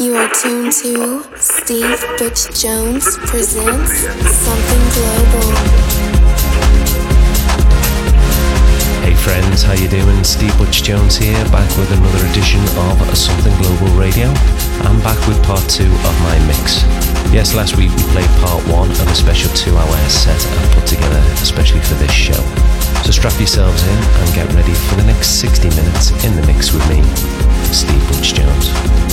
You are tuned to Steve Butch Jones presents Something Global. Hey friends, how you doing? Steve Butch Jones here, back with another edition of Something Global Radio. I'm back with part two of my mix. Yes, last week we played part one of a special two-hour set I put together especially for this show. So strap yourselves in and get ready for the next 60 minutes in the mix with me, Steve Butch Jones.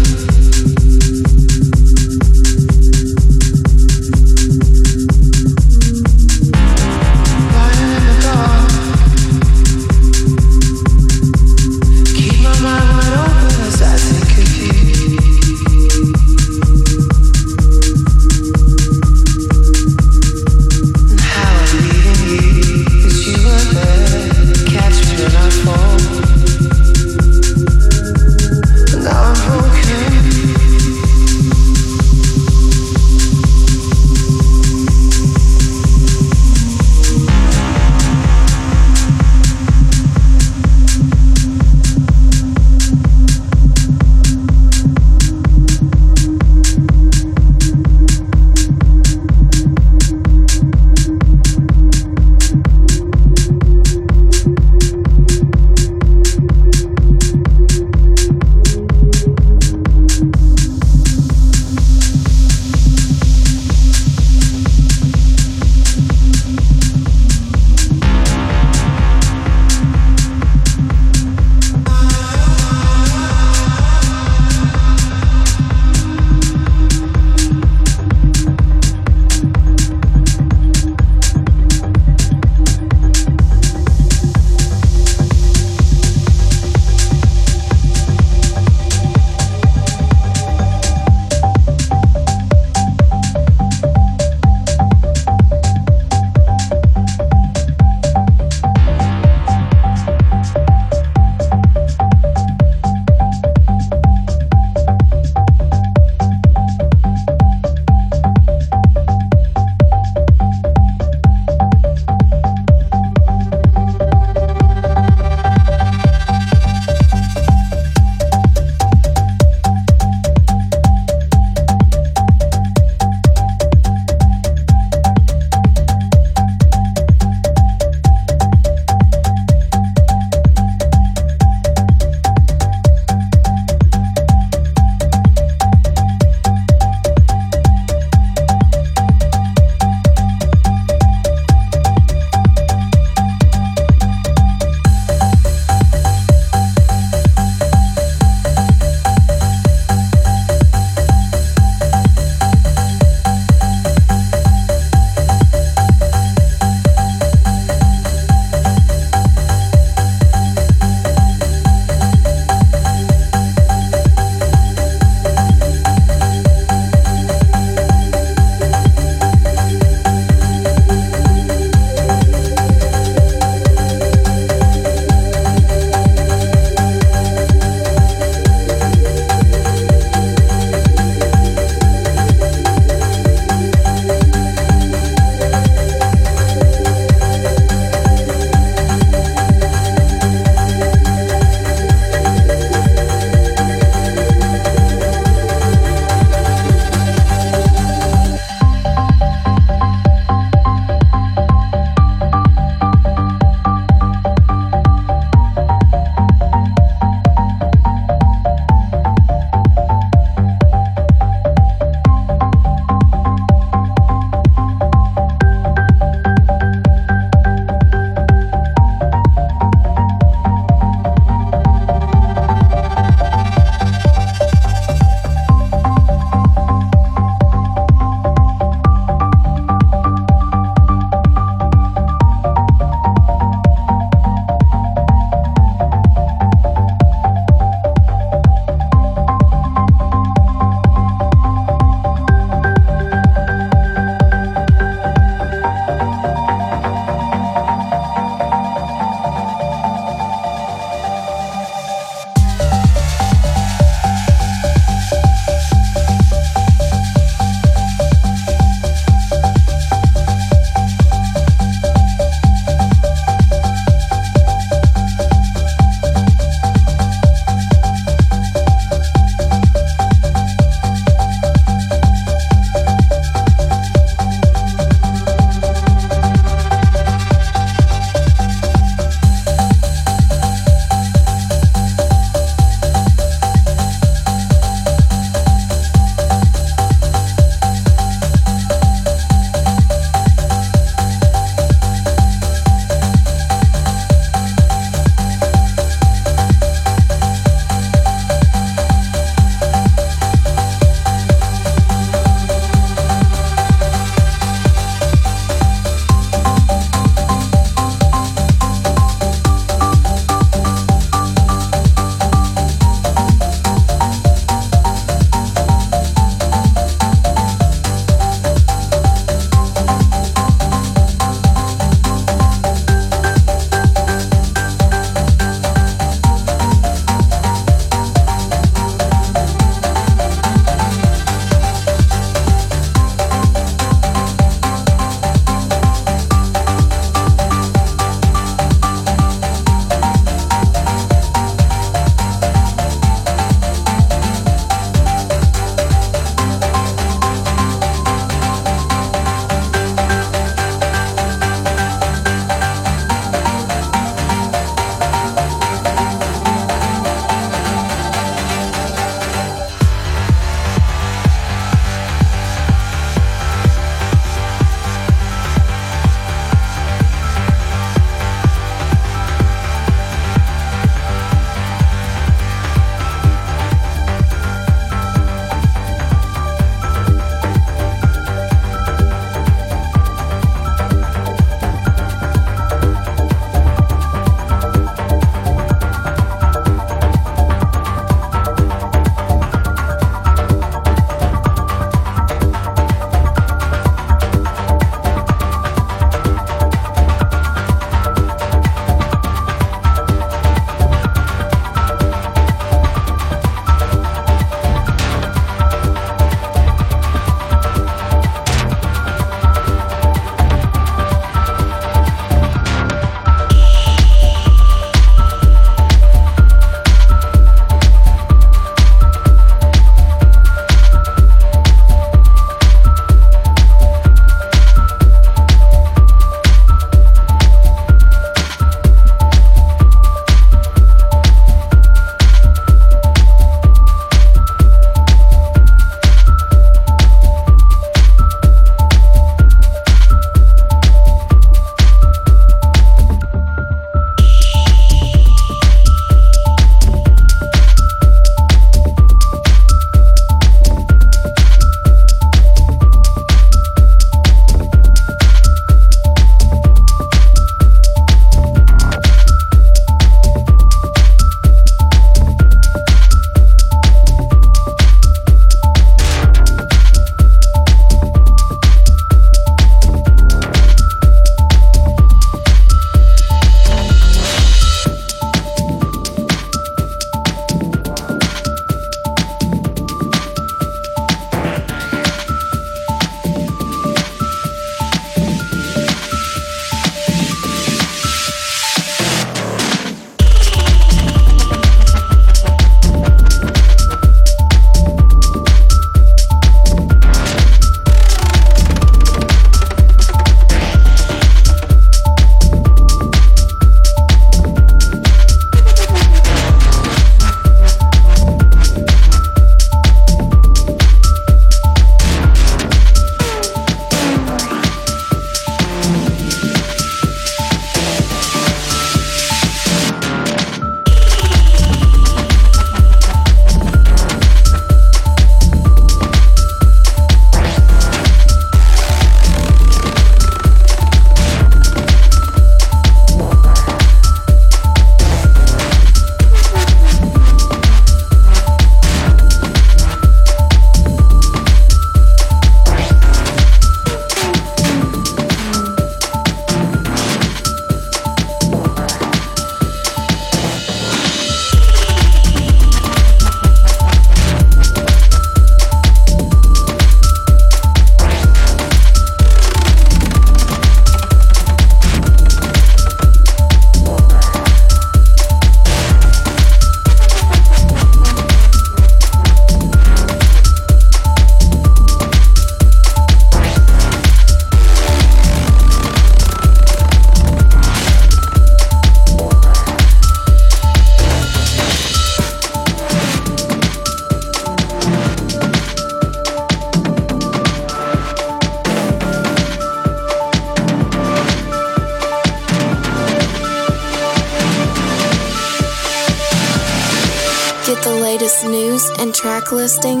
And